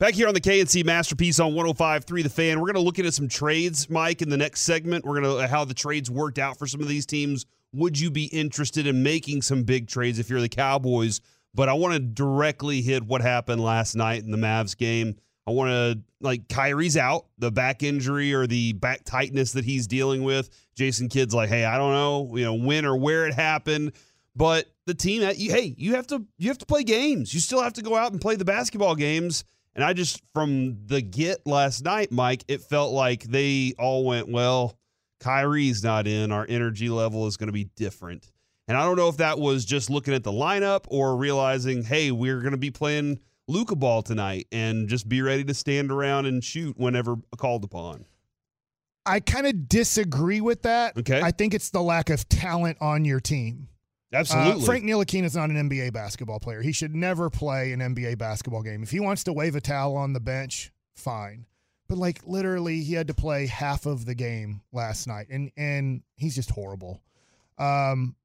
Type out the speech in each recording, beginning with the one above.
Back here on the KNC Masterpiece on 105.3 The Fan, we're going to look at some trades, Mike, in the next segment. We're going to uh, how the trades worked out for some of these teams. Would you be interested in making some big trades if you're the Cowboys? But I want to directly hit what happened last night in the Mavs game. I want to like Kyrie's out, the back injury or the back tightness that he's dealing with. Jason Kidd's like, hey, I don't know, you know, when or where it happened, but the team, hey, you have to you have to play games. You still have to go out and play the basketball games and I just, from the get last night, Mike, it felt like they all went, well, Kyrie's not in. Our energy level is going to be different. And I don't know if that was just looking at the lineup or realizing, hey, we're going to be playing Luka ball tonight and just be ready to stand around and shoot whenever called upon. I kind of disagree with that. Okay. I think it's the lack of talent on your team. Absolutely. Uh, Frank Ntilikina is not an NBA basketball player. He should never play an NBA basketball game. If he wants to wave a towel on the bench, fine. But like literally, he had to play half of the game last night, and and he's just horrible. Um,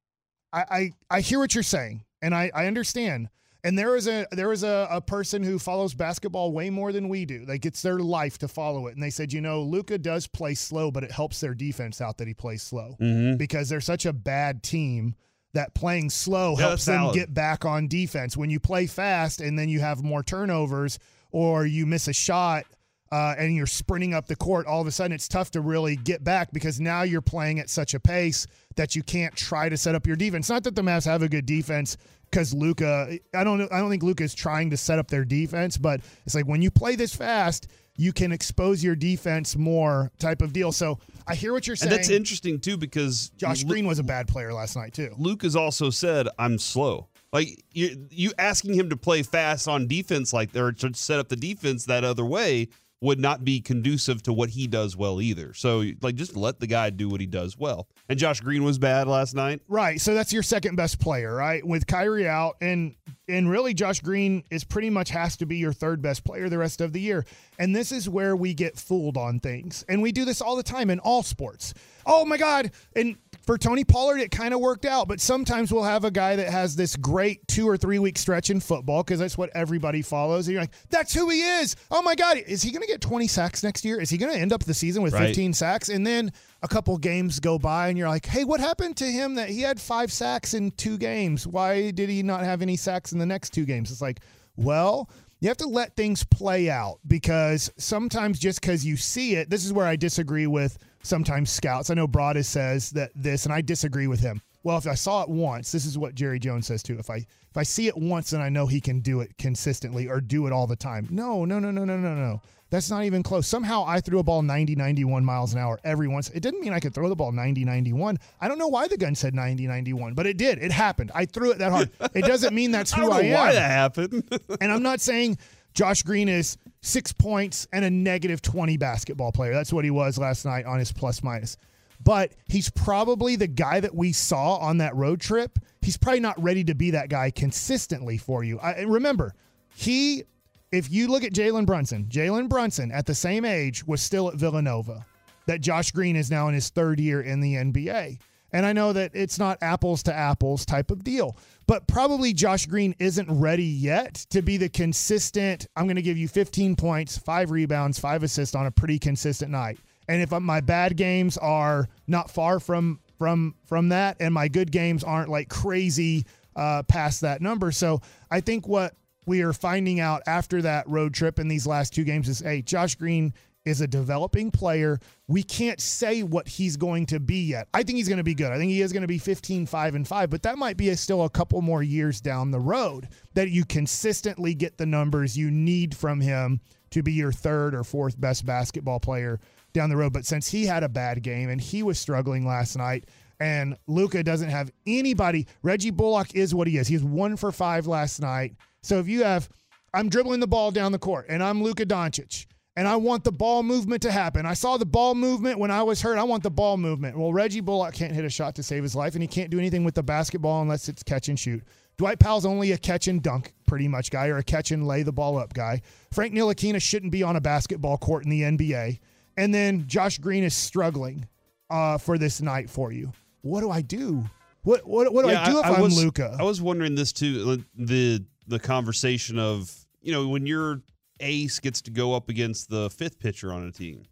I I, I hear what you're saying, and I I understand. And there is a there is a, a person who follows basketball way more than we do. Like it's their life to follow it. And they said, you know, Luka does play slow, but it helps their defense out that he plays slow mm-hmm. because they're such a bad team that playing slow yeah, helps them get back on defense. When you play fast and then you have more turnovers or you miss a shot uh, and you're sprinting up the court, all of a sudden it's tough to really get back because now you're playing at such a pace that you can't try to set up your defense. Not that the Mavs have a good defense because Luka, I don't, I don't think Luka is trying to set up their defense, but it's like when you play this fast, you can expose your defense more type of deal. So I hear what you're saying. And that's interesting too because Josh Green was a bad player last night too. Luke has also said I'm slow. Like you, you asking him to play fast on defense like or to set up the defense that other way would not be conducive to what he does well either. So like just let the guy do what he does well. And Josh Green was bad last night. Right. So that's your second best player, right? With Kyrie out and and really Josh Green is pretty much has to be your third best player the rest of the year. And this is where we get fooled on things. And we do this all the time in all sports. Oh my God. And for Tony Pollard, it kind of worked out. But sometimes we'll have a guy that has this great two or three week stretch in football because that's what everybody follows. And you're like, that's who he is. Oh my God. Is he going to get 20 sacks next year? Is he going to end up the season with right. 15 sacks? And then a couple games go by and you're like, hey, what happened to him that he had five sacks in two games? Why did he not have any sacks in the next two games? It's like, well, you have to let things play out because sometimes just because you see it, this is where I disagree with sometimes scouts. I know Broadus says that this, and I disagree with him. Well, if I saw it once, this is what Jerry Jones says too. If I if I see it once and I know he can do it consistently or do it all the time. No, no, no, no, no, no, no. That's not even close. Somehow I threw a ball 90, 91 miles an hour every once. It didn't mean I could throw the ball 90, 91. I don't know why the gun said 90, 91, but it did. It happened. I threw it that hard. It doesn't mean that's who I, I am. why that happened. and I'm not saying Josh Green is six points and a negative 20 basketball player. That's what he was last night on his plus minus. But he's probably the guy that we saw on that road trip. He's probably not ready to be that guy consistently for you. I, remember, he if you look at Jalen Brunson, Jalen Brunson at the same age was still at Villanova. That Josh Green is now in his third year in the NBA. And I know that it's not apples to apples type of deal, but probably Josh Green isn't ready yet to be the consistent. I'm going to give you 15 points, five rebounds, five assists on a pretty consistent night. And if my bad games are not far from from from that, and my good games aren't like crazy uh, past that number, so I think what we are finding out after that road trip in these last two games is hey, Josh Green is a developing player. We can't say what he's going to be yet. I think he's going to be good. I think he is going to be 15 5 and 5, but that might be a, still a couple more years down the road that you consistently get the numbers you need from him to be your third or fourth best basketball player down the road. But since he had a bad game and he was struggling last night, and Luka doesn't have anybody, Reggie Bullock is what he is. He's one for five last night. So if you have, I'm dribbling the ball down the court and I'm Luka Doncic and I want the ball movement to happen. I saw the ball movement when I was hurt. I want the ball movement. Well, Reggie Bullock can't hit a shot to save his life and he can't do anything with the basketball unless it's catch and shoot. Dwight Powell's only a catch and dunk pretty much guy or a catch and lay the ball up guy. Frank Ntilikina shouldn't be on a basketball court in the NBA. And then Josh Green is struggling uh, for this night for you. What do I do? What what, what do yeah, I do if I, am Luka? I was wondering this too. The the conversation of you know when you're ace gets to go up against the fifth pitcher on a team.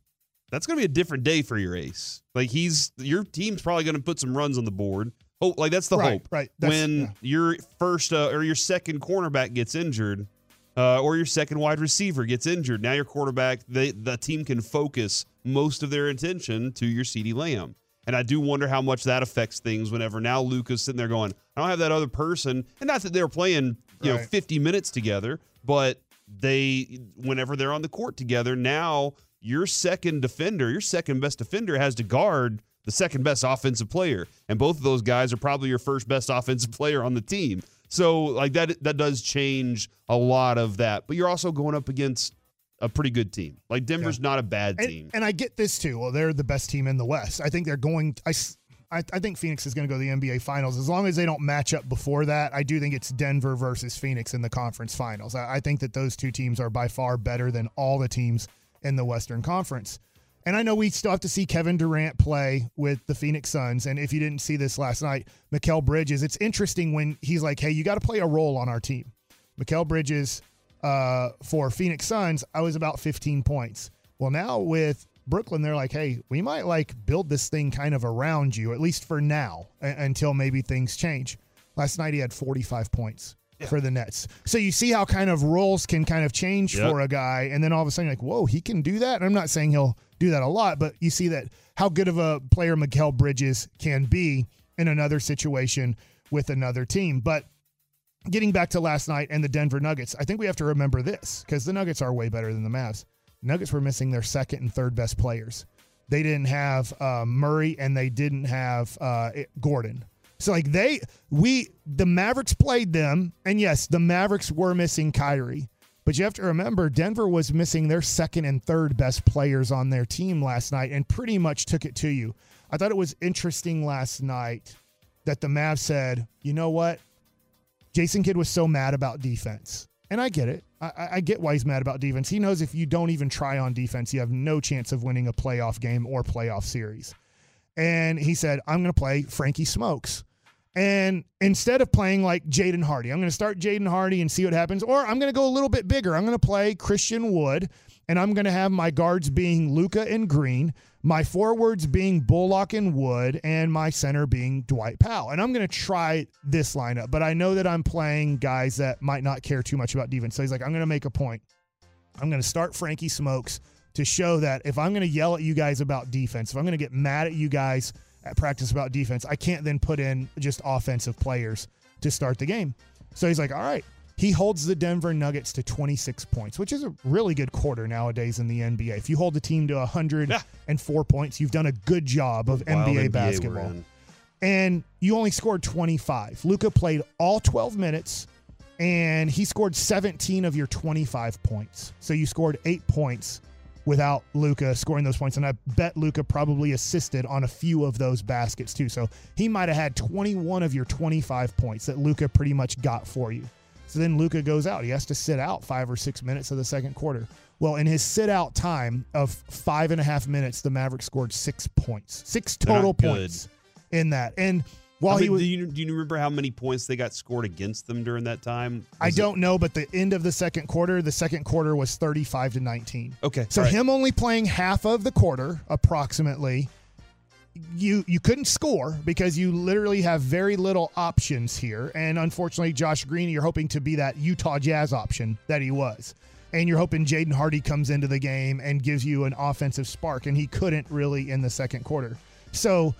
That's going to be a different day for your ace. Like he's your team's probably going to put some runs on the board. Oh, like that's the Right, hope. right. That's- when yeah. your first uh, or your second cornerback gets injured, uh, or your second wide receiver gets injured, now your quarterback, they, the team can focus most of their attention to your CeeDee Lamb. And I do wonder how much that affects things whenever now Luka's sitting there going, I don't have that other person. And not that they're playing, you know, 50 minutes together, but they, whenever they're on the court together, now your second defender, your second best defender has to guard the second best offensive player. And both of those guys are probably your first best offensive player on the team. So like that that does change a lot of that. But you're also going up against a pretty good team. Like Denver's not a bad And, team. and I get this too. Well, they're the best team in the West. I think they're going. I, I think Phoenix is going to go to the NBA Finals as long as they don't match up before that. I do think it's Denver versus Phoenix in the conference finals. I, I think that those two teams are by far better than all the teams in the Western Conference. And I know we still have to see Kevin Durant play with the Phoenix Suns. And if you didn't see this last night, Mikal Bridges, it's interesting when he's like, hey, you got to play a role on our team. Mikal Bridges uh, for Phoenix Suns, I was about 15 points. Well, now with Brooklyn, they're like, hey, we might like build this thing kind of around you, at least for now, a- until maybe things change. Last night he had 45 points for the Nets. So you see how kind of roles can kind of change Yep. for a guy, and then all of a sudden you're like, whoa, he can do that. And I'm not saying he'll do that a lot, but you see that how good of a player Mikal Bridges can be in another situation with another team. But getting back to last night and the Denver Nuggets, I think we have to remember this because the Nuggets are way better than the Mavs. Nuggets were missing their second and third best players. They didn't have uh, Murray and they didn't have uh, Gordon. So like they we the Mavericks played them, and yes, the Mavericks were missing Kyrie. But you have to remember, Denver was missing their second and third best players on their team last night and pretty much took it to you. I thought it was interesting last night that the Mavs said, you know what? Jason Kidd was so mad about defense. And I get it. I- I, get why he's mad about defense. He knows if you don't even try on defense, you have no chance of winning a playoff game or playoff series. And he said, I'm going to play Frankie Smokes. And instead of playing like Jaden Hardy, I'm going to start Jaden Hardy and see what happens. Or I'm going to go a little bit bigger. I'm going to play Christian Wood, and I'm going to have my guards being Luka and Green, my forwards being Bullock and Wood, and my center being Dwight Powell. And I'm going to try this lineup, but I know that I'm playing guys that might not care too much about defense. So he's like, I'm going to make a point. I'm going to start Frankie Smokes to show that if I'm going to yell at you guys about defense, if I'm going to get mad at you guys at practice about defense, I can't then put in just offensive players to start the game. So he's like, all right. He holds the Denver Nuggets to 26 points, which is a really good quarter nowadays in the NBA. If you hold the team to 104 points, you've done a good job of Wild NBA, we're basketball and you only scored 25. Luka played all 12 minutes and he scored 17 of your 25 points. So you scored 8 points without Luka scoring those points and I bet Luka probably assisted on a few of those baskets too. So he might have had 21 of your 25 points that Luka pretty much got for you. So then Luka goes out. He has to sit out 5 or 6 minutes of the second quarter. Well, in his sit out time of five and a half minutes, the Mavericks scored six points, six total good. points in that. And while How he was, do, you, do you remember how many points they got scored against them during that time? I Was it- don't know, but the end of the second quarter, the second quarter was 35 to 19. Okay. So right. him only playing half of the quarter, approximately, you you couldn't score because you literally have very little options here. And unfortunately, Josh Green, you're hoping to be that Utah Jazz option that he was. And you're hoping Jaden Hardy comes into the game and gives you an offensive spark, and he couldn't really in the second quarter. So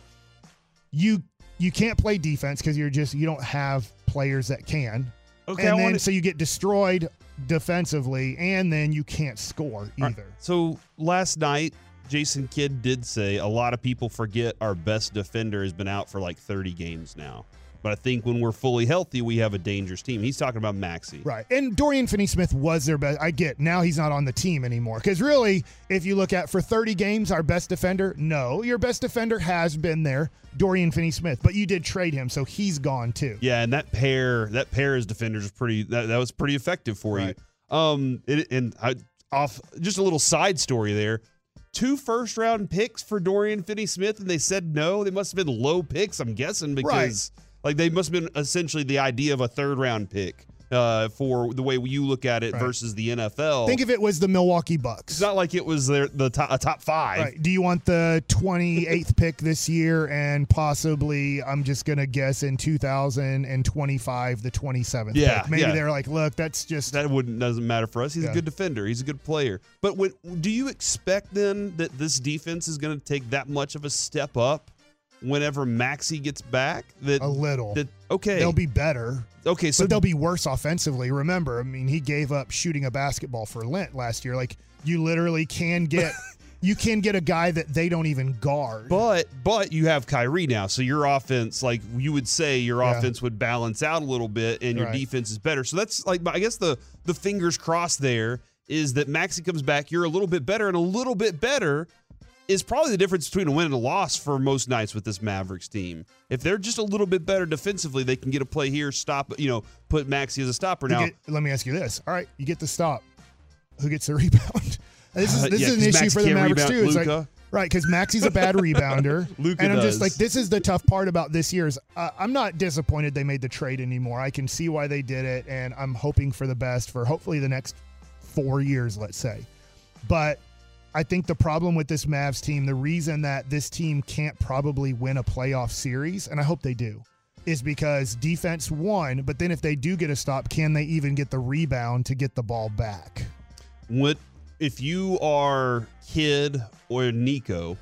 you you can't play defense because you're just you don't have players that can. Okay, I and then wanna- so you get destroyed defensively, and then you can't score All right, either. So last night, Jason Kidd did say a lot of people forget our best defender has been out for like 30 games now. But I think when we're fully healthy, we have a dangerous team. He's talking about Maxi. Right. And Dorian Finney Smith was their best. I get now he's not on the team anymore. Because really, if you look at for 30 games, our best defender, no, your best defender has been there, Dorian Finney Smith. But you did trade him, so he's gone too. Yeah, and that pair, that pair as defenders is pretty. That, that was pretty effective for Right. you. Um, it, and I, off just a little side story there. Two first round picks for Dorian Finney Smith, and they said no. They must have been low picks, I'm guessing, because like they must have been essentially the idea of a third round pick uh, for the way you look at it Right. versus the NFL. Think if it was the Milwaukee Bucks. it's not like it was their, the top, a top five. Right. Do you want the 28th pick this year and possibly, I'm just going to guess in 2025, the 27th Yeah, pick? Maybe yeah. they're like, look, that's just. That wouldn't doesn't matter for us. He's a good defender. He's a good player. But when, do you expect then that this defense is going to take that much of a step up whenever Maxi gets back? That a little. that okay, They'll be better, okay. So but they'll be worse offensively. Remember, I mean, he gave up shooting a basketball for Lent last year. Like, you literally can get. You can get a guy that they don't even guard. But but you have Kyrie now, so your offense, like you would say, your Yeah. offense would balance out a little bit, and your Right. defense is better. So that's like I guess the the fingers crossed there is that Maxi comes back, you're a little bit better, and a little bit better is probably the difference between a win and a loss for most nights with this Mavericks team. If they're just a little bit better defensively, they can get a play here, stop, you know, put Maxi as a stopper. Now, get- let me ask you this. All right, you get the stop. Who gets the rebound? This is Uh, this yeah, is an issue Maxi for the Mavericks too. It's like, right, because Maxi's a bad rebounder, Luka and I'm does. just like, this is the tough part about this year's. Uh, I'm not disappointed they made the trade anymore. I can see why they did it, and I'm hoping for the best for hopefully the next four years, let's say. But I think the problem with this Mavs team, the reason that this team can't probably win a playoff series, and I hope they do, is because defense won. But then if they do get a stop, can they even get the rebound to get the ball back? What if you are Kidd or Nico?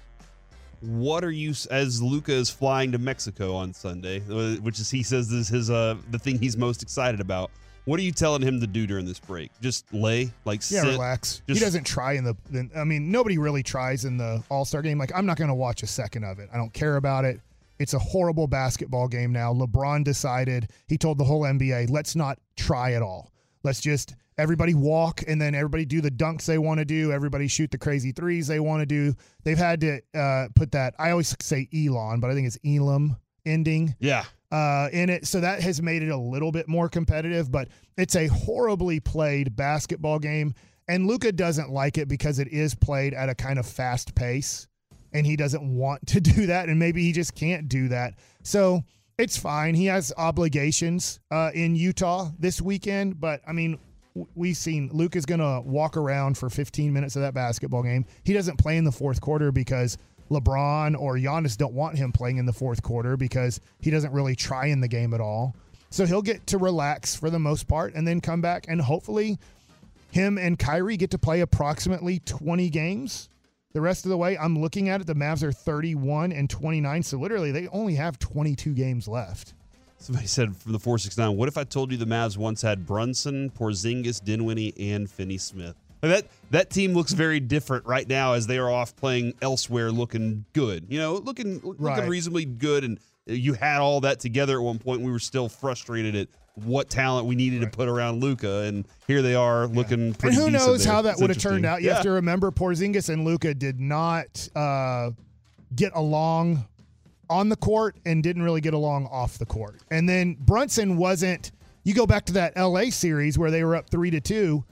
What are you as Luka is flying to Mexico on Sunday, uh, which is he says is his uh the thing he's most excited about. What are you telling him to do during this break? Just lay, like Yeah, sit. relax. just- he doesn't try in the. I mean, nobody really tries in the All Star game. Like, I'm not going to watch a second of it. I don't care about it. It's a horrible basketball game now. LeBron decided. He told the whole NBA, "Let's not try at all. Let's just everybody walk, and then everybody do the dunks they want to do. Everybody shoot the crazy threes they want to do. They've had to uh, put that. I always say Elon, but I think it's Elam ending Yeah, uh, in it. So that has made it a little bit more competitive, but it's a horribly played basketball game. And Luka doesn't like it because it is played at a kind of fast pace. And he doesn't want to do that. And maybe he just can't do that. So it's fine. He has obligations uh, in Utah this weekend. But I mean, we've seen Luke is going to walk around for 15 minutes of that basketball game. He doesn't play in the fourth quarter because LeBron or Giannis don't want him playing in the fourth quarter because he doesn't really try in the game at all. So he'll get to relax for the most part and then come back and hopefully him and Kyrie get to play approximately 20 games. The rest of the way, I'm looking at it. The Mavs are 31 and 29, so literally they only have 22 games left. somebody said from the four six nine. What if I told you the Mavs once had Brunson, Porzingis, Dinwiddie, and Finney Smith? And that that team looks very different right now as they are off playing elsewhere, looking good. You know, looking looking Right. reasonably good. And you had all that together at one point. We were still frustrated at what talent we needed to put around Luka, and here they are looking And pretty. who decent knows there. how that would have turned out? You yeah. have to remember Porzingis and Luka did not uh, get along on the court and didn't really get along off the court. And then Brunson wasn't. You go back to that LA series where they were up three to two.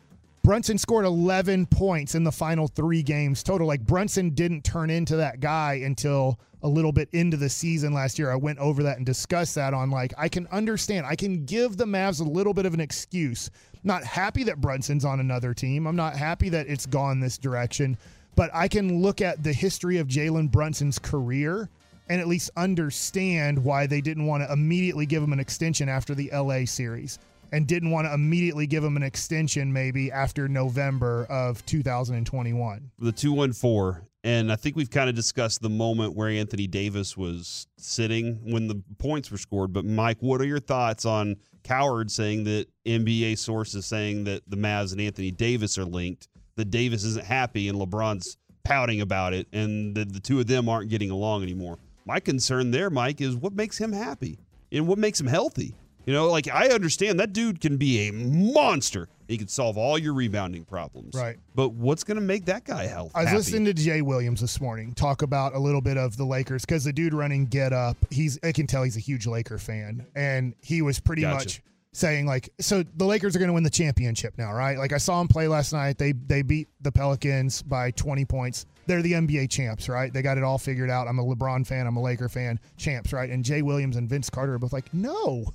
Brunson scored 11 points in the final three games total. Like Brunson didn't turn into that guy until a little bit into the season last year. I went over that and discussed that on like, I can understand. I can give the Mavs a little bit of an excuse. Not happy that Brunson's on another team. I'm not happy that it's gone this direction, but I can look at the history of Jalen Brunson's career and at least understand why they didn't want to immediately give him an extension after the LA series and didn't want to immediately give him an extension maybe after November of 2021. the 214 and I think we've kind of discussed the moment where Anthony Davis was sitting when the points were scored. But Mike, what are your thoughts on Cowherd saying that NBA sources saying that the Mavs and Anthony Davis are linked? That Davis isn't happy and LeBron's pouting about it, and that the two of them aren't getting along anymore. My concern there, Mike, is what makes him happy and what makes him healthy. You know, like I understand that dude can be a monster. He can solve all your rebounding problems. Right. But what's going to make that guy healthy? I was listening to Jay Williams this morning talk about a little bit of the Lakers because the dude running Get Up, he's I can tell he's a huge Laker fan, and he was pretty Gotcha. much saying like, so the Lakers are going to win the championship now, right? Like I saw him play last night. They they beat the Pelicans by 20 points. They're the NBA champs, right? They got it all figured out. I'm a LeBron fan. I'm a Laker fan. Champs, right? And Jay Williams and Vince Carter are both like, no.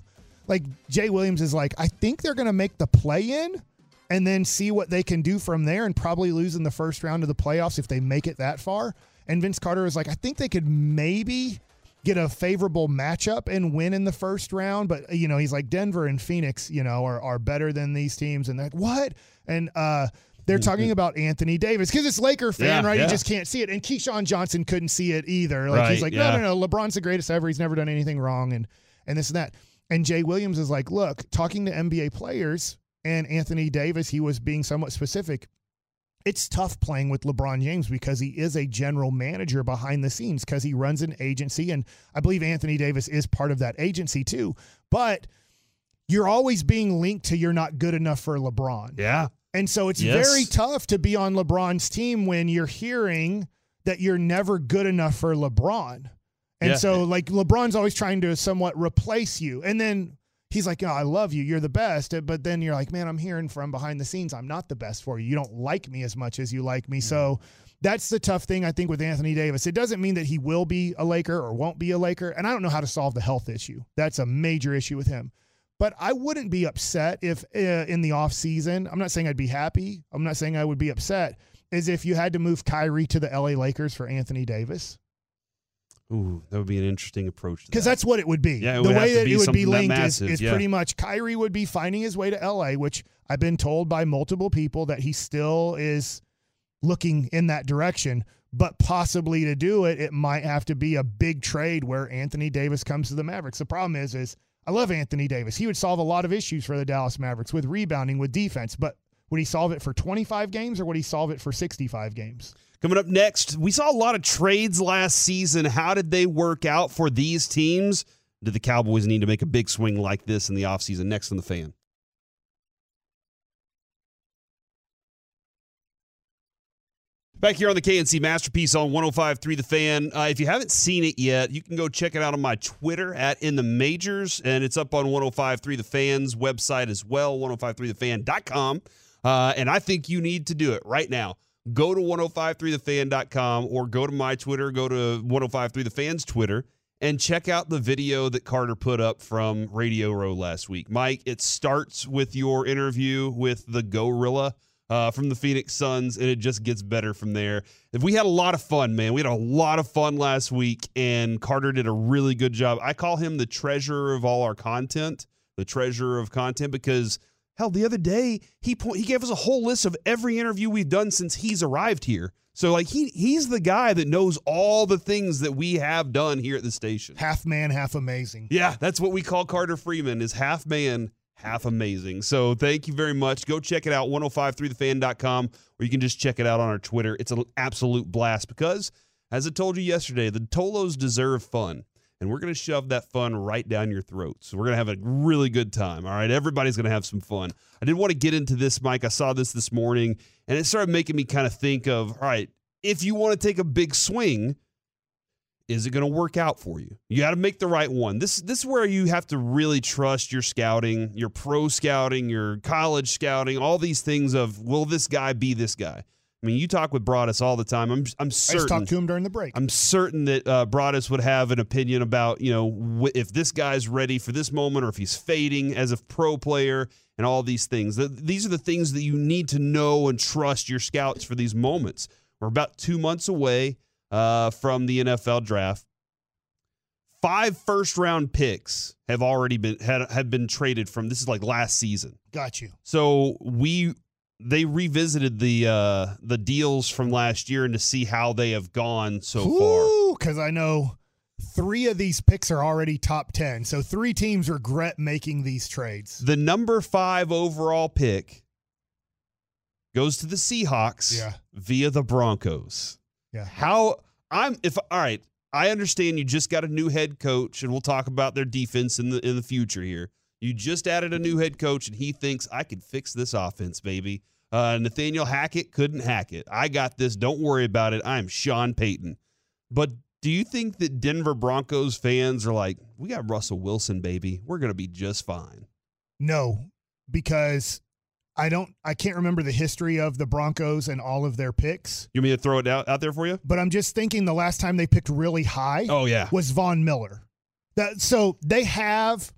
Like Jay Williams is like, I think they're going to make the play in and then see what they can do from there and probably lose in the first round of the playoffs if they make it that far. And Vince Carter is like, I think they could maybe get a favorable matchup and win in the first round. But, you know, he's like, Denver and Phoenix, you know, are, are better than these teams. And they're like, what? And, uh, they're talking about Anthony Davis because it's Laker fan, Yeah, right? yeah. He just can't see it. And Keyshawn Johnson couldn't see it either. Like Right, he's like, yeah. no, no, no. LeBron's the greatest ever. He's never done anything wrong, and and this and that. And Jay Williams is like, look, talking to NBA players and Anthony Davis, he was being somewhat specific. It's tough playing with LeBron James because he is a general manager behind the scenes because he runs an agency, and I believe Anthony Davis is part of that agency too. But you're always being linked to you're not good enough for LeBron. Yeah. And so it's Yes. very tough to be on LeBron's team when you're hearing that you're never good enough for LeBron. And Yeah. so like LeBron's always trying to somewhat replace you. And then he's like, oh, I love you. You're the best. But then you're like, man, I'm hearing from behind the scenes. I'm not the best for you. You don't like me as much as you like me. So that's the tough thing, I think, with Anthony Davis. It doesn't mean that he will be a Laker or won't be a Laker. And I don't know how to solve the health issue. That's a major issue with him. But I wouldn't be upset if uh, in the offseason, I'm not saying I'd be happy. I'm not saying I would be upset, is if you had to move Kyrie to the LA Lakers for Anthony Davis. Ooh, that would be an interesting approach. Because that. that's what it would be. Yeah, it the way that it would be linked massive, is, is yeah. pretty much Kyrie would be finding his way to LA, which I've been told by multiple people that he still is looking in that direction. But possibly to do it, it might have to be a big trade where Anthony Davis comes to the Mavericks. The problem is, is I love Anthony Davis. He would solve a lot of issues for the Dallas Mavericks with rebounding, with defense. But would he solve it for 25 games or would he solve it for 65 games? Coming up next, we saw a lot of trades last season. How did they work out for these teams? Did the Cowboys need to make a big swing like this in the offseason? Next on the fan. Back here on the KNC Masterpiece on 105.3 The Fan. Uh, if you haven't seen it yet, you can go check it out on my Twitter at In The Majors, and it's up on 105.3 The Fan's website as well, 105.3thefan.com. Uh, and I think you need to do it right now. Go to 1053thefan.com or go to my Twitter, go to 1053 The Fan's Twitter, and check out the video that Carter put up from Radio Row last week. Mike, it starts with your interview with the Gorilla uh, from the Phoenix Suns, and it just gets better from there. If we had a lot of fun, man, we had a lot of fun last week, and Carter did a really good job. I call him the treasurer of all our content, the treasurer of content, because hell, the other day he po- he gave us a whole list of every interview we've done since he's arrived here. So like he he's the guy that knows all the things that we have done here at the station. Half man, half amazing. Yeah, that's what we call Carter Freeman is half man, half amazing. So thank you very much. Go check it out 1053thefan.com or you can just check it out on our Twitter. It's an absolute blast because as I told you yesterday, the Tolos deserve fun. And we're going to shove that fun right down your throat. So we're going to have a really good time. All right. Everybody's going to have some fun. I didn't want to get into this, Mike. I saw this this morning and it started making me kind of think of, all right, if you want to take a big swing, is it going to work out for you? You got to make the right one. This this is where you have to really trust your scouting, your pro scouting, your college scouting, all these things of will this guy be this guy? I mean, you talk with Broadus all the time. I'm I'm certain. I just talked to him during the break. I'm certain that uh, Broadus would have an opinion about you know if this guy's ready for this moment or if he's fading as a pro player and all these things. Th- these are the things that you need to know and trust your scouts for these moments. We're about two months away uh, from the NFL draft. Five first round picks have already been had, have been traded from. This is like last season. Got you. So we they revisited the uh the deals from last year and to see how they have gone so far. Because I know three of these picks are already top 10. So three teams regret making these trades. The number 5 overall pick goes to the Seahawks Yeah. via the Broncos. Yeah. How I'm if all right, I understand you just got a new head coach and we'll talk about their defense in the in the future here. You just added a new head coach and he thinks I could fix this offense, baby. Uh, Nathaniel Hackett couldn't hack it. I got this. Don't worry about it. I'm Sean Payton. But do you think that Denver Broncos fans are like, we got Russell Wilson, baby. We're going to be just fine? No, because I don't I can't remember the history of the Broncos and all of their picks. You want me to throw it out, out there for you? But I'm just thinking the last time they picked really high Oh, yeah. was Von Miller. That so they have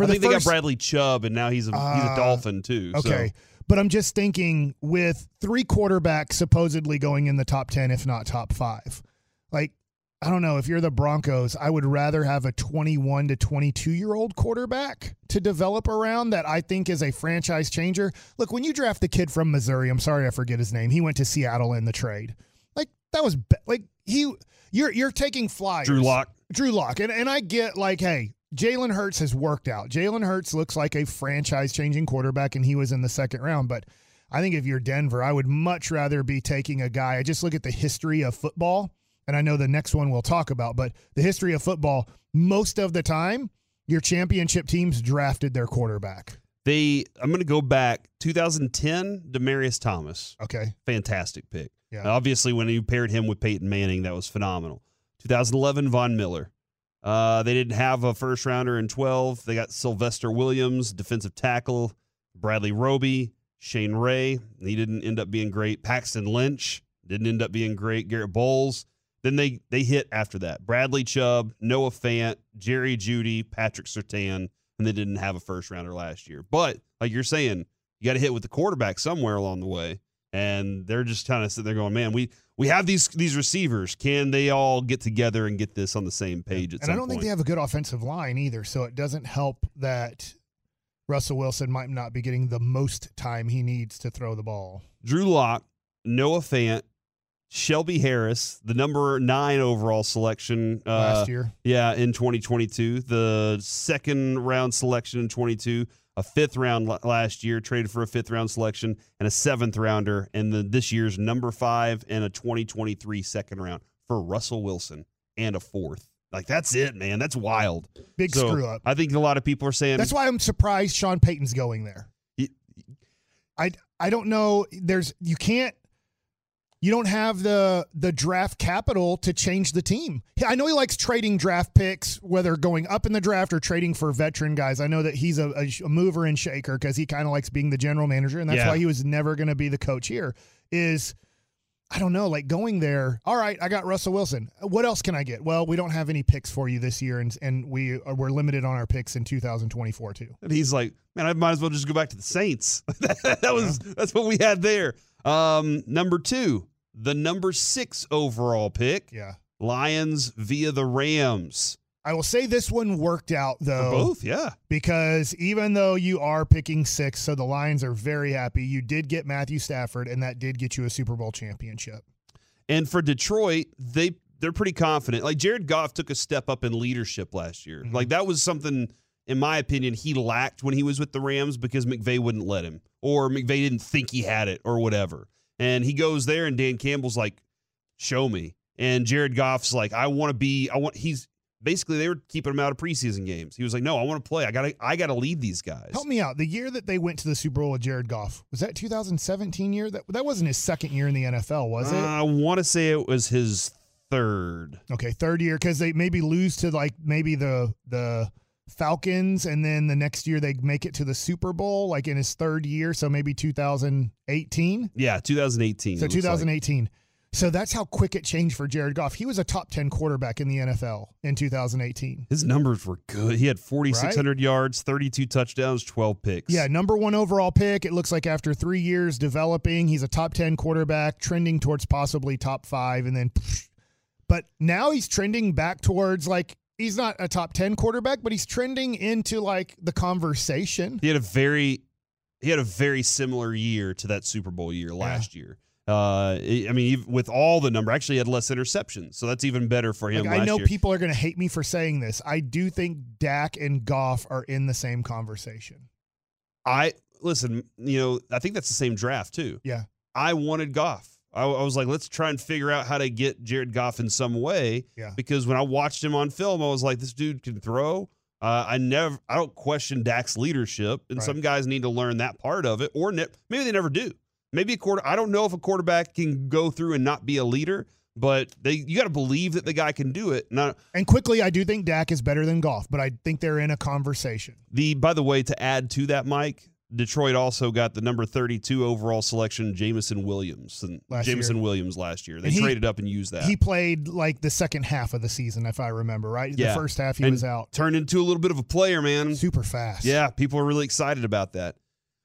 For I the think they got Bradley Chubb, and now he's a he's a Uh, Dolphin too. Okay. So. But I'm just thinking with three quarterbacks supposedly going in the top 10, if not top five. Like, I don't know. If you're the Broncos, I would rather have a 21 to 22 year old quarterback to develop around that I think is a franchise changer. Look, when you draft the kid from Missouri, I'm sorry I forget his name. He went to Seattle in the trade. Like, that was be- like he, you're, you're taking flyers. Drew Lock. Drew Lock. And, and I get like, hey, Jalen Hurts has worked out. Jalen Hurts looks like a franchise changing quarterback, and he was in the second round. But I think if you're Denver, I would much rather be taking a guy. I just look at the history of football, and I know the next one we'll talk about, but the history of football, most of the time, your championship teams drafted their quarterback. They I'm going to go back 2010 Demaryius Thomas. Okay. Fantastic pick. Yeah. Obviously when you paired him with Peyton Manning that was phenomenal. 2011 Von Miller. Uh, they didn't have a first rounder in 12. They got Sylvester Williams, defensive tackle, Bradley Roby, Shane Ray. He didn't end up being great. Paxton Lynch didn't end up being great. Garett Bolles. Then they they hit after that. Bradley Chubb, Noah Fant, Jerry Jeudy, Patrick Surtain, and they didn't have a first rounder last year. But like you're saying, you got to hit with the quarterback somewhere along the way. And they're just kind of sitting there going, "Man, we we have these these receivers. Can they all get together and get this on the same page at and I don't think they have a good offensive line either, so it doesn't help that Russell Wilson might not be getting the most time he needs to throw the ball. Drew Lock, Noah Fant, Shelby Harris, the number nine overall selection uh, last year. Yeah, in 2022, the second round selection in 22, a fifth round last year, traded for a fifth round selection, and a seventh rounder, and the, this year's number five and a 2023 second round for Russell Wilson and a fourth. Like that's it, man. That's wild. Big So, screw up. I think a lot of people are saying That's why I'm surprised Sean Payton's going there. Ye- I I don't know. There's you can't. You don't have the the draft capital to change the team. I know he likes trading draft picks, whether going up in the draft or trading for veteran guys. I know that he's a, a, a mover and shaker because he kind of likes being the general manager, and that's Yeah. why he was never going to be the coach here. Is I don't know, like going there. All right, I got Russell Wilson. What else can I get? Well, we don't have any picks for you this year, and and we are, we're limited on our picks in 2024 too. And he's like, man, I might as well just go back to the Saints. that was that's what we had there. Um, number two, the number six overall pick, Yeah. Lions via the Rams. I will say this one worked out For though, both, yeah. because even though you are picking six, so the Lions are very happy. You did get Matthew Stafford, and that did get you a Super Bowl championship. And for Detroit, they they're pretty confident. Like Jared Goff took a step up in leadership last year. Mhm. Like that was something, in my opinion, he lacked when he was with the Rams because McVay wouldn't let him, or McVay didn't think he had it, or whatever. And he goes there, and Dan Campbell's like, "Show me." And Jared Goff's like, "I want to be. I want." He's basically they were keeping him out of preseason games. He was like, "No, I want to play. I got to. I got to lead these guys." Help me out. The year that they went to the Super Bowl with Jared Goff was that 2017 year. That that wasn't his second year in the NFL, was it? I want to say it was his third. Okay, third year because they maybe lose to like maybe the the Falcons, and then the next year they make it to the Super Bowl, like in his third year. So maybe 2018. Yeah, 2018. So it looks like. 2018. So that's how quick it changed for Jared Goff. He was a top 10 quarterback in the NFL in 2018. His numbers were good. He had 4,600 yards, 32 touchdowns, 12 picks. Yeah, number one overall pick. It looks like after three years developing, he's a top 10 quarterback, trending towards possibly top five. And then, but now he's trending back towards like, he's not a top 10 quarterback, but he's trending into like the conversation. He had a very he had a very similar year to that Super Bowl year last year. Uh, I mean, with all the number, actually he had less interceptions, so that's even better for him. Like, I know year. people are going to hate me for saying this. I do think Dak and Goff are in the same conversation. I listen. You know, I think that's the same draft too. Yeah. I wanted Goff. I, I was like, let's try and figure out how to get Jared Goff in some way. Yeah. Because when I watched him on film, I was like, this dude can throw. Uh, I never, I don't question Dak's leadership, and Right. some guys need to learn that part of it, or ne- maybe they never do. Maybe a quarter. I don't know if a quarterback can go through and not be a leader, but they, you got to believe that the guy can do it. Now, And quickly, I do think Dak is better than Goff, but I think they're in a conversation. the by the way, to add to that, Mike, Detroit also got the number 32 overall selection, Jameson Williams. And Last Jameson year. Williams last year. They he- traded up and used that. He played like the second half of the season, if I remember right. Yeah. The first half he And was out, Turned into a little bit of a player, man. super fast. Yeah, people are really excited about that.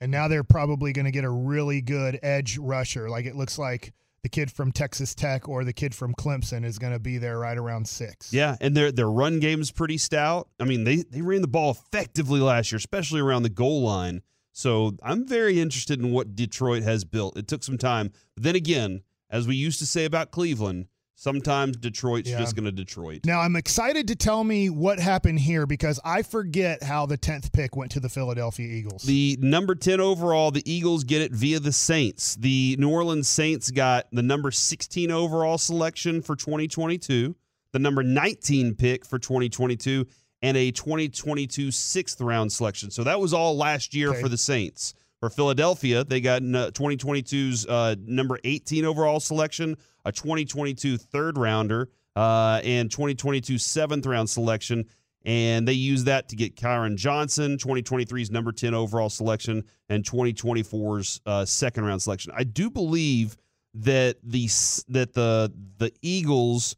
and now they're probably going to get a really good edge rusher. Like it looks like the kid from Texas Tech or the kid from Clemson is going to be there right around six. Yeah, and their their run game is pretty stout. I mean, they they ran the ball effectively last year, especially around the goal line. So I'm very interested in what Detroit has built. It took some time. But then again, as we used to say about Cleveland, sometimes Detroit's Yeah. just going to Detroit. Now I'm excited to tell me what happened here because I forget how the tenth pick went to the Philadelphia Eagles. The number 10 overall, the Eagles get it via the Saints. The New Orleans Saints got the number 16 overall selection for 2022, the number 19 pick for 2022, and a 2022 sixth round selection. So that was all last year Okay. for the Saints. For Philadelphia, they got uh, 2022's uh, number 18 overall selection, a 2022 third rounder, uh, and 2022 seventh round selection. And they used that to get Kyron Johnson, 2023's number 10 overall selection, and 2024's uh, second round selection. I do believe that the that the the Eagles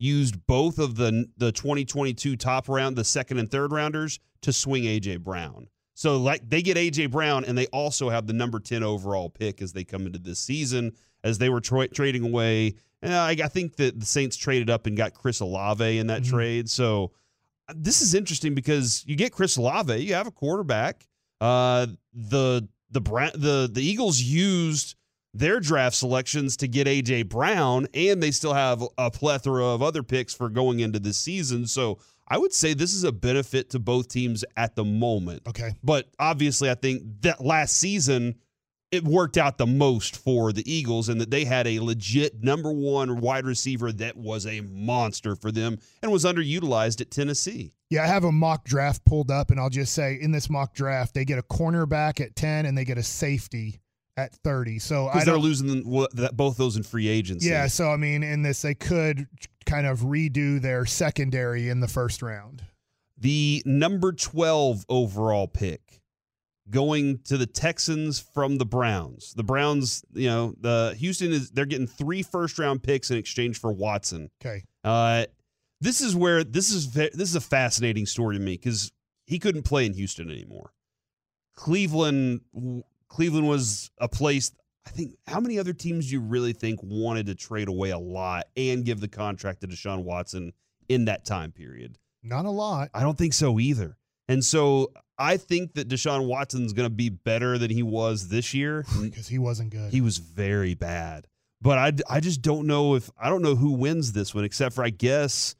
used both of the the 2022 top round, the second and third rounders, to swing AJ Brown. So like they get AJ Brown, and they also have the number 10 overall pick as they come into this season. As they were tra- trading away, uh, I, I think that the Saints traded up and got Chris Olave in that Mhm. trade. So uh, this is interesting because you get Chris Olave, you have a quarterback. Uh, the the the the Eagles used their draft selections to get AJ Brown, and they still have a plethora of other picks for going into this season. So I would say this is a benefit to both teams at the moment. okay. But obviously, I think that last season it worked out the most for the Eagles and that they had a legit number one wide receiver that was a monster for them and was underutilized at Tennessee. Yeah, I have a mock draft pulled up, and I'll just say in this mock draft, they get a cornerback at 10 and they get a safety at 30. So I Because they're losing both those in free agency. yeah, so I mean, in this, they could kind of redo their secondary in the first round. The number 12 overall pick going to the Texans from the Browns. The Browns, you know, the Houston is they're getting three first round picks in exchange for Watson. Okay. Uh, this is where this is this is a fascinating story to me because he couldn't play in Houston anymore. Cleveland, Cleveland was a place. I think how many other teams do you really think wanted to trade away a lot and give the contract to Deshaun Watson in that time period? Not a lot. I don't think so either. And so I think that Deshaun Watson's going to be better than he was this year. Because he wasn't good. He was very bad. But I, I just don't know if I don't know who wins this one except for I guess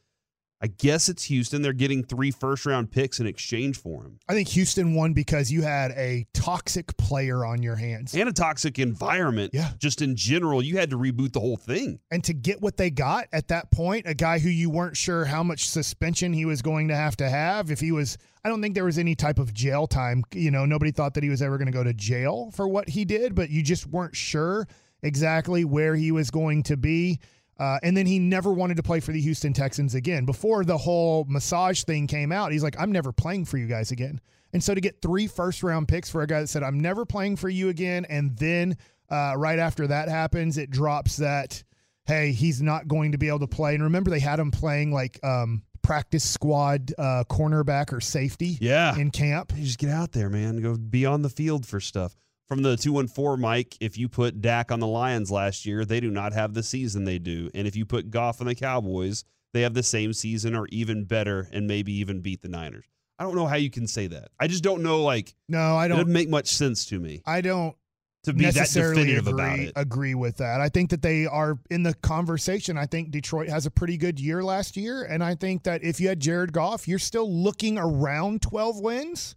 I guess it's Houston. They're getting three first round picks in exchange for him. I think Houston won because you had a toxic player on your hands. And a toxic environment. Yeah. Just in general, you had to reboot the whole thing. And to get what they got at that point, a guy who you weren't sure how much suspension he was going to have to have, if he was, I don't think there was any type of jail time. You know, nobody thought that he was ever going to go to jail for what he did, but you just weren't sure exactly where he was going to be. Uh, and then he never wanted to play for the Houston Texans again. Before the whole massage thing came out, he's like, I'm never playing for you guys again. And so to get three first round picks for a guy that said, I'm never playing for you again, and then uh, right after that happens, it drops that, hey, he's not going to be able to play. And remember, they had him playing like um, practice squad uh, cornerback or safety Yeah. in camp. You just get out there, man. Go be on the field for stuff. From the 214, Mike, if you put Dak on the Lions last year, they do not have the season they do. And if you put Goff on the Cowboys, they have the same season or even better and maybe even beat the Niners. I don't know how you can say that. I just don't know, like, No, I don't. It doesn't make much sense to me I don't to be that necessarily definitive agree, about it. agree with that. I think that they are in the conversation. I think Detroit has a pretty good year last year, and I think that if you had Jared Goff, you're still looking around 12 wins.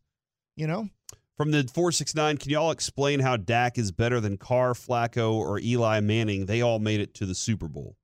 You know, From the 469, can y'all explain how Dak is better than Carr, Flacco, or Eli Manning? They all made it to the Super Bowl.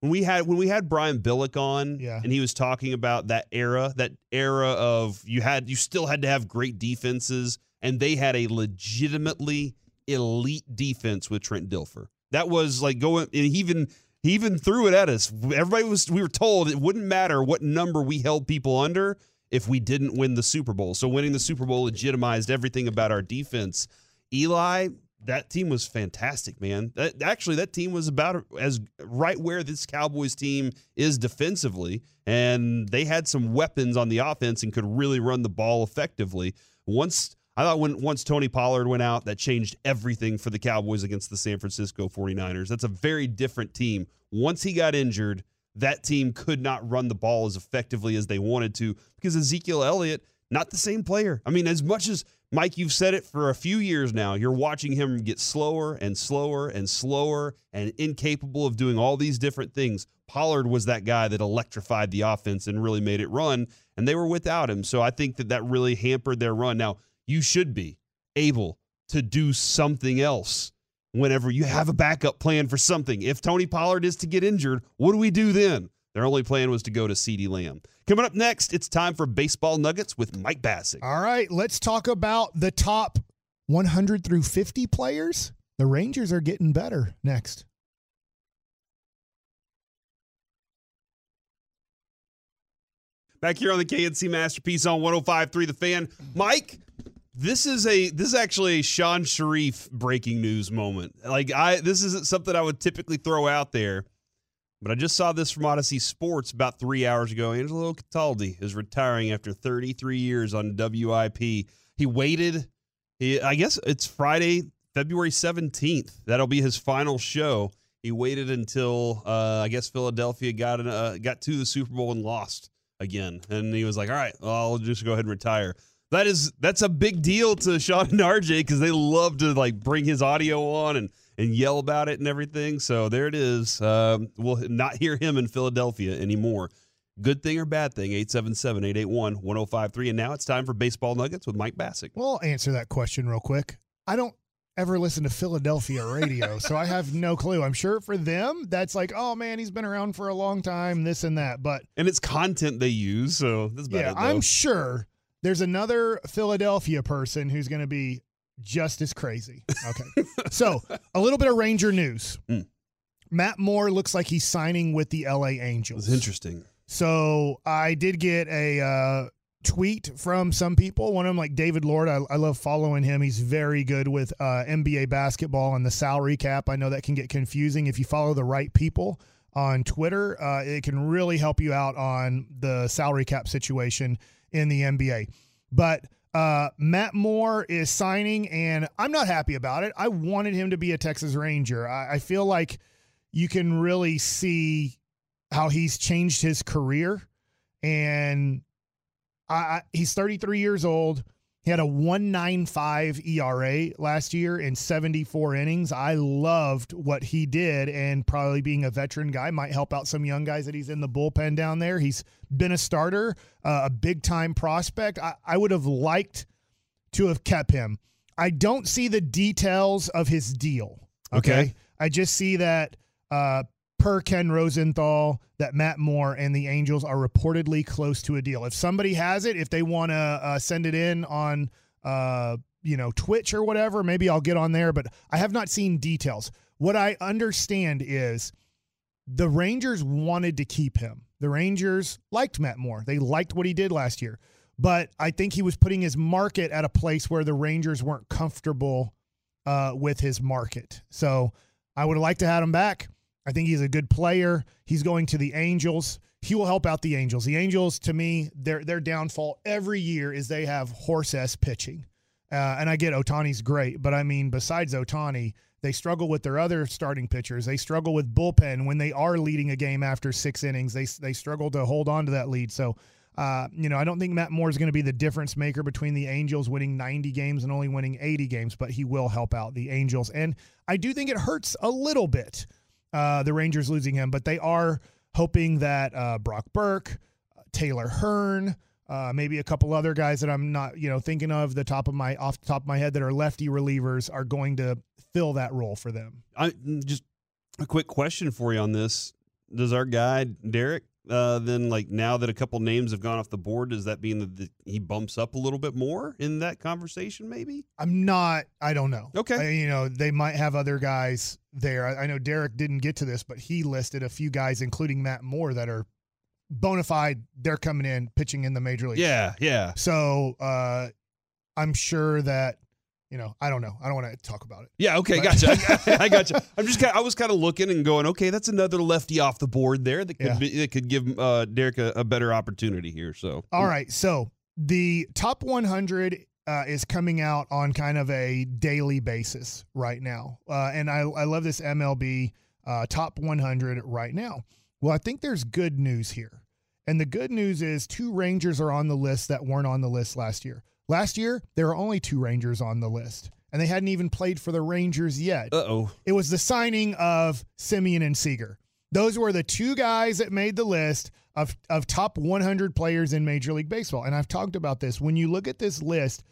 When we had when we had Brian Billick on, Yeah. and he was talking about that era, that era of you had you still had to have great defenses, and they had a legitimately elite defense with Trent Dilfer. That was like going, and he even he even threw it at us. Everybody was we were told it wouldn't matter what number we held people under. If we didn't win the Super Bowl. So winning the Super Bowl legitimized everything about our defense. Eli, that team was fantastic, man. That actually that team was about as right where this Cowboys team is defensively, and they had some weapons on the offense and could really run the ball effectively. Once I thought when once Tony Pollard went out, that changed everything for the Cowboys against the San Francisco 49ers. That's a very different team. Once he got injured, that team could not run the ball as effectively as they wanted to because Ezekiel Elliott, not the same player. I mean, as much as Mike, you've said it for a few years now, you're watching him get slower and slower and slower and incapable of doing all these different things. Pollard was that guy that electrified the offense and really made it run, and they were without him. So I think that that really hampered their run. Now, you should be able to do something else whenever you have a backup plan for something. If Tony Pollard is to get injured, what do we do then? Their only plan was to go to CeeDee Lamb. Coming up next, it's time for Baseball Nuggets with Mike Bacsik. All right, let's talk about the top 100 through 50 players. The Rangers are getting better next. Back here on the KNC Masterpiece on 105.3 The Fan. Mike, this is a this is actually a Shan Shariff breaking news moment. Like I this isn't something I would typically throw out there, but I just saw this from Odyssey Sports about three hours ago. Angelo Cataldi is retiring after 33 years on WIP. He waited. He, I guess it's Friday, February 17th. That'll be his final show. He waited until uh, I guess Philadelphia got uh, got to the Super Bowl and lost again, and he was like, "All right, well, I'll just go ahead and retire." That is that's a big deal to Shan and RJ because they love to like bring his audio on and and yell about it and everything. So there it is. Um, we'll not hear him in Philadelphia anymore. Good thing or bad thing? 877 881 1053. And now it's time for Baseball Nuggets with Mike Bacsik. Well, I'll answer that question real quick. I don't ever listen to Philadelphia radio, so I have no clue. I'm sure for them, that's like, oh man, he's been around for a long time, this and that. But and it's content they use, so that's yeah, I'm sure there's another Philadelphia person who's going to be just as crazy. Okay. so, a little bit of Ranger news. Mm. Matt Moore looks like he's signing with the LA Angels. It's interesting. So, I did get a uh, tweet from some people. One of them, like David Lord, I, I love following him. He's very good with uh, NBA basketball and the salary cap. I know that can get confusing if you follow the right people on Twitter. Uh, it can really help you out on the salary cap situation in the NBA. But uh, Matt Moore is signing, and I'm not happy about it. I wanted him to be a Texas Ranger. I, I feel like you can really see how he's changed his career, and I, I, he's 33 years old. He had a 195 ERA last year in 74 innings. I loved what he did, and probably being a veteran guy might help out some young guys that he's in the bullpen down there. He's been a starter, uh, a big time prospect. I, I would have liked to have kept him. I don't see the details of his deal. Okay. okay. I just see that uh, per Ken Rosenthal, that Matt Moore and the Angels are reportedly close to a deal. If somebody has it, if they want to uh, send it in on, uh, you know, Twitch or whatever, maybe I'll get on there. But I have not seen details. What I understand is the Rangers wanted to keep him. The Rangers liked Matt Moore. They liked what he did last year. But I think he was putting his market at a place where the Rangers weren't comfortable uh, with his market. So I would have liked to have him back. I think he's a good player. He's going to the Angels. He will help out the Angels. The Angels, to me, their their downfall every year is they have horse ass pitching. Uh, and I get Ohtani's great, but I mean, besides Ohtani, they struggle with their other starting pitchers. They struggle with bullpen when they are leading a game after six innings. They they struggle to hold on to that lead. So, uh, you know, I don't think Matt Moore is going to be the difference maker between the Angels winning 90 games and only winning 80 games, but he will help out the Angels. And I do think it hurts a little bit uh, the Rangers losing him, but they are hoping that uh, Brock Burke, Taylor Hearn, uh, maybe a couple other guys that I'm not, you know, thinking of the top of my off the top of my head that are lefty relievers are going to fill that role for them. I just a quick question for you on this: Does our guy Derek uh, then like now that a couple names have gone off the board, does that mean that the, he bumps up a little bit more in that conversation? Maybe I'm not. I don't know. Okay, I, you know they might have other guys there. I, I, know Derek didn't get to this, but he listed a few guys, including Matt Moore, that are bona fide. They're coming in pitching in the major league. Yeah, yeah. So uh, I'm sure that you know. I don't know. I don't want to talk about it. Yeah, okay, But- gotcha. I gotcha. I'm just kind I was kind of looking and going, okay, that's another lefty off the board there that could Yeah. be, that could give uh, Derek a, a better opportunity here. So All right. So the top 100 uh, is coming out on kind of a daily basis right now. Uh, and I, I love this MLB uh, top 100 right now. Well, I think there's good news here. And the good news is two Rangers are on the list that weren't on the list last year. Last year, there were only two Rangers on the list, and they hadn't even played for the Rangers yet. Uh oh. It was the signing of Semien and Seager. Those were the two guys that made the list of, of top 100 players in Major League Baseball. And I've talked about this. When you look at this list,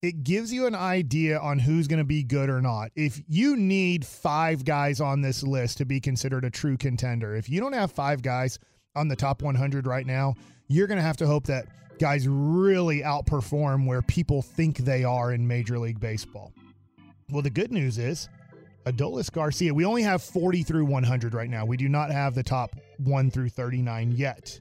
it gives you an idea on who's going to be good or not. If you need five guys on this list to be considered a true contender, if you don't have five guys on the top 100 right now, you're going to have to hope that guys really outperform where people think they are in Major League Baseball. Well, the good news is Adolis Garcia, we only have 40 through 100 right now. We do not have the top 1 through 39 yet.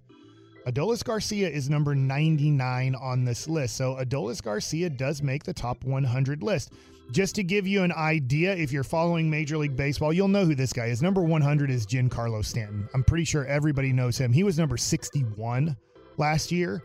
Adolis Garcia is number 99 on this list. So Adolis Garcia does make the top 100 list. Just to give you an idea, if you're following Major League Baseball, you'll know who this guy is. Number 100 is Giancarlo Stanton. I'm pretty sure everybody knows him. He was number 61 last year.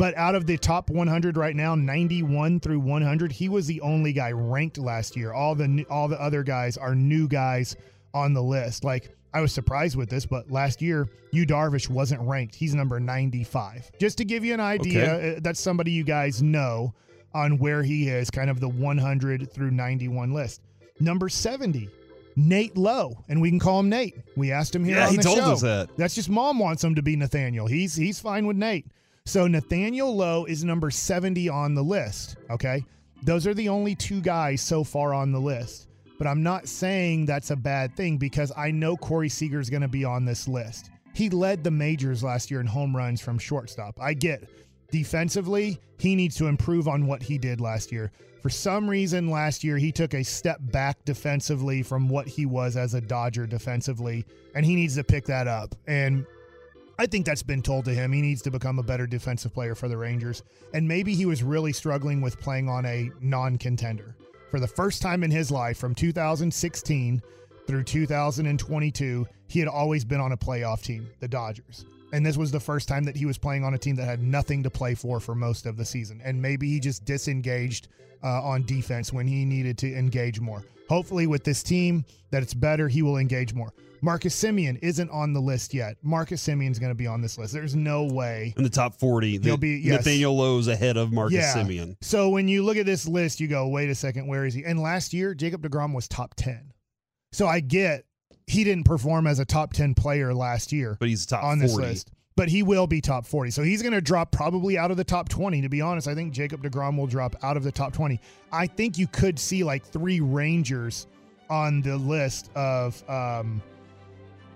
But out of the top 100 right now, 91 through 100, he was the only guy ranked last year. All the all the other guys are new guys on the list. Like I was surprised with this, but last year, Yu Darvish wasn't ranked. He's number 95. Just to give you an idea, uh, that's somebody you guys know on where he is, kind of the 100 through 91 list. Number 70, Nate Lowe, and we can call him Nate. We asked him here Yeah, he told show. us that. That's just mom wants him to be Nathaniel. He's he's fine with Nate. So Nathaniel Lowe is number 70 on the list. Okay. Those are the only two guys so far on the list. But I'm not saying that's a bad thing because I know Corey Seager is going to be on this list. He led the majors last year in home runs from shortstop. I get defensively, he needs to improve on what he did last year. For some reason, last year he took a step back defensively from what he was as a Dodger defensively, and he needs to pick that up. And I think that's been told to him. He needs to become a better defensive player for the Rangers. And maybe he was really struggling with playing on a non contender. For the first time in his life, from 2016 through 2022, he had always been on a playoff team, the Dodgers. And this was the first time that he was playing on a team that had nothing to play for for most of the season. And maybe he just disengaged uh, on defense when he needed to engage more. Hopefully, with this team, that it's better, he will engage more. Marcus Semien isn't on the list yet. Marcus Semien's going to be on this list. There's no way. In the top 40, He'll be- yes. Nathaniel Lowe's ahead of Marcus Yeah. Semien. So when you look at this list, you go, wait a second, where is he? And last year, Jacob DeGrom was top 10. So I get he didn't perform as a top 10 player last year But he's top on 40. this list. But he will be top 40. So he's going to drop probably out of the top 20. To be honest, I think Jacob DeGrom will drop out of the top 20. I think you could see like three Rangers on the list of um,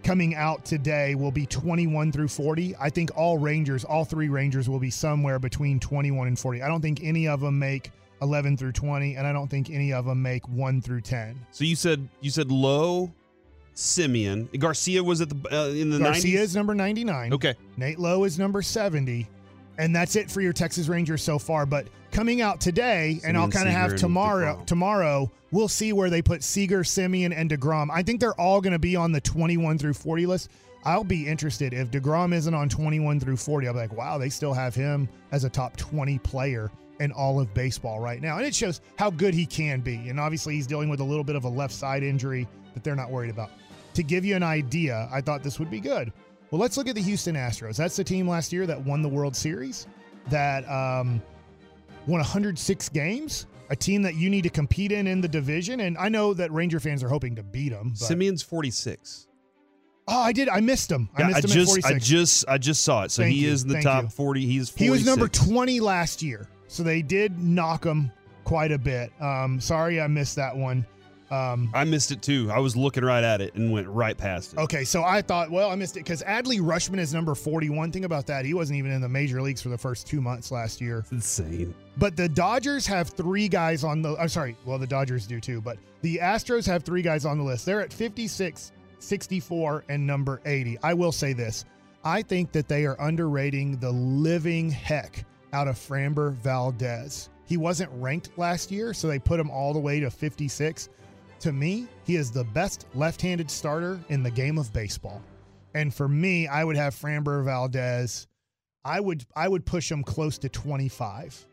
coming out today will be 21 through 40. I think all Rangers, all three Rangers will be somewhere between 21 and 40. I don't think any of them make 11 through 20, and I don't think any of them make 1 through 10. So you said you said Lowe Semien, Garcia was at the uh, in the Garcia 90s. is number 99. Okay. Nate Lowe is number 70. And that's it for your Texas Rangers so far. But coming out today, and I'll kind of have tomorrow. DeGrom. Tomorrow, we'll see where they put Seager, Semien, and Degrom. I think they're all going to be on the 21 through 40 list. I'll be interested if Degrom isn't on 21 through 40. I'll be like, wow, they still have him as a top 20 player in all of baseball right now, and it shows how good he can be. And obviously, he's dealing with a little bit of a left side injury that they're not worried about. To give you an idea, I thought this would be good. Well, let's look at the Houston Astros. That's the team last year that won the World Series, that um, won 106 games. A team that you need to compete in in the division, and I know that Ranger fans are hoping to beat them. But, Semien's 46. oh, I did. I missed him. I Yeah, missed I him at just 46. I just I just saw it. So Thank he you, is in the thank top you. 40. He's 46. He was number 20 last year, so they did knock him quite a bit. Um, sorry, I missed that one. Um, I missed it too. I was looking right at it and went right past it. okay, so I thought, well, I missed it because Adley Rutschman is number 41. Thing about that, he wasn't even in the major leagues for the first two months last year. It's insane. But the Dodgers have three guys on the. I'm sorry. Well, the Dodgers do too, but the Astros have three guys on the list. They're at 56, 64, and number 80. I will say this. I think that they are underrating the living heck out of Framber Valdez. He wasn't ranked last year, so they put him all the way to 56. To me, he is the best left handed starter in the game of baseball. And for me, I would have Framber Valdez. I would I would push him close to 25.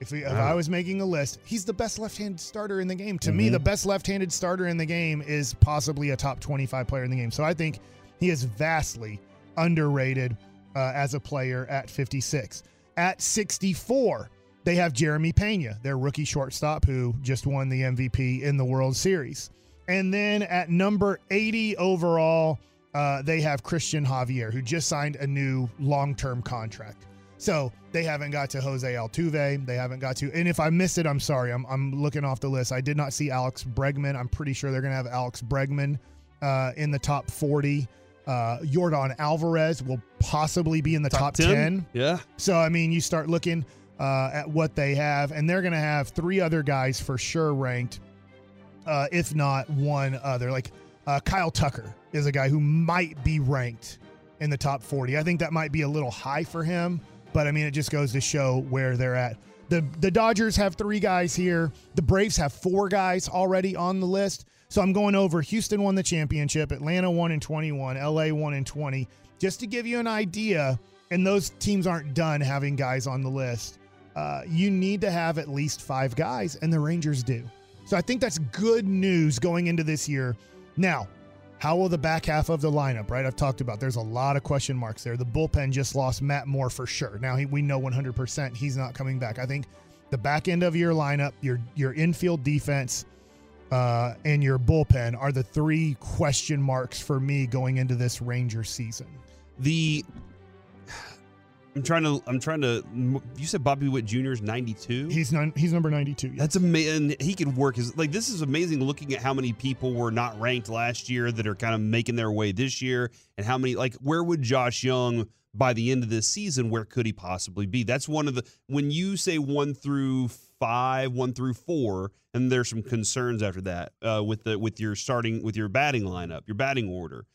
If, we, if I was making a list, he's the best left-handed starter in the game. To me, the best left-handed starter in the game is possibly a top 25 player in the game. So I think he is vastly underrated uh, as a player at 56. At 64, they have Jeremy Pena, their rookie shortstop, who just won the MVP in the World Series. And then at number 80 overall, uh, they have Cristian Javier, who just signed a new long term contract. So they haven't got to Jose Altuve. They haven't got to, and if I missed it, I'm sorry. I'm, I'm looking off the list. I did not see Alex Bregman. I'm pretty sure they're going to have Alex Bregman uh, in the top 40. Uh, Yordan Alvarez will possibly be in the top, 10. Yeah. So, I mean, you start looking uh, at what they have, and they're going to have three other guys for sure ranked, uh, if not one other. Like uh, Kyle Tucker is a guy who might be ranked in the top 40. I think that might be a little high for him, but I mean, it just goes to show where they're at. The, the Dodgers have three guys here. The Braves have four guys already on the list. So I'm going over Houston won the championship, Atlanta won in 21, LA won in 20, just to give you an idea. And those teams aren't done having guys on the list. Uh, you need to have at least five guys, and the Rangers do. So I think that's good news going into this year. Now, how will the back half of the lineup, right? I've talked about there's a lot of question marks there. The bullpen just lost Matt Moore for sure. Now he, we know 100% he's not coming back. I think the back end of your lineup, your your infield defense, uh, and your bullpen are the three question marks for me going into this Ranger season. The I'm trying to I'm trying to you said Bobby Witt Jr. is 92? He's none, he's number 92. That's amazing. He could work his like this is amazing looking at how many people were not ranked last year that are kind of making their way this year and how many like where would Josh Jung by the end of this season where could he possibly be? That's one of the when you say 1 through 5, 1 through 4 and there's some concerns after that uh, with the with your starting with your batting lineup, your batting order.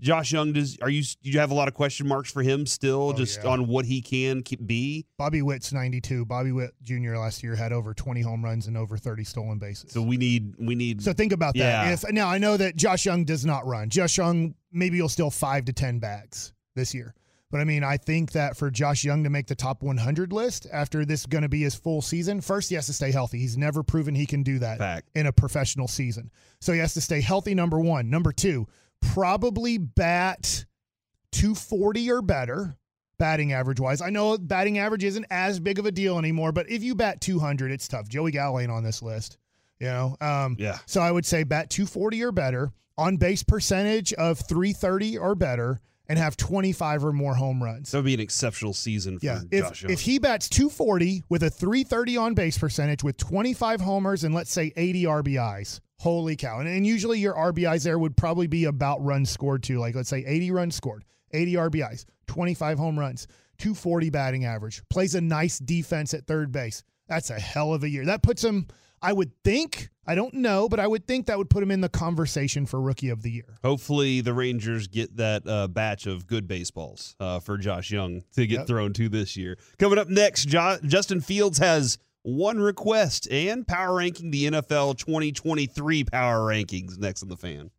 Josh Jung, does are you do you have a lot of question marks for him still, Oh, just yeah. on what he can be? Bobby Witt's 92. Bobby Witt Jr. last year had over 20 home runs and over 30 stolen bases. So we need we need So think about that. Yeah. If now I know that Josh Jung does not run. Josh Jung maybe he'll steal five to ten bags this year. But I mean, I think that for Josh Jung to make the top 100 list after this going to be his full season, first he has to stay healthy. He's never proven he can do that Fact. in a professional season. So he has to stay healthy. Number one. Number two, probably bat 240 or better batting average wise. I know batting average isn't as big of a deal anymore, but if you bat 200, it's tough. Joey Gallo ain't on this list. You know, um, Yeah. so I would say bat 240 or better, on base percentage of 330 or better, and have 25 or more home runs. That would be an exceptional season for Yeah, Josh if, Young. if he bats 240 with a 330 on base percentage with 25 homers and let's say 80 RBIs, holy cow. And, and usually your RBIs there would probably be about runs scored too. Like let's say 80 runs scored, 80 RBIs, 25 home runs, 240 batting average, plays a nice defense at third base. That's a hell of a year. That puts him, I would think, I don't know, but I would think that would put him in the conversation for rookie of the year. Hopefully, the Rangers get that uh, batch of good baseballs uh, for Josh Jung to get Yep. thrown to this year. Coming up next, jo- Justin Fields has one request and power ranking the NFL 2023 power rankings next on the fan.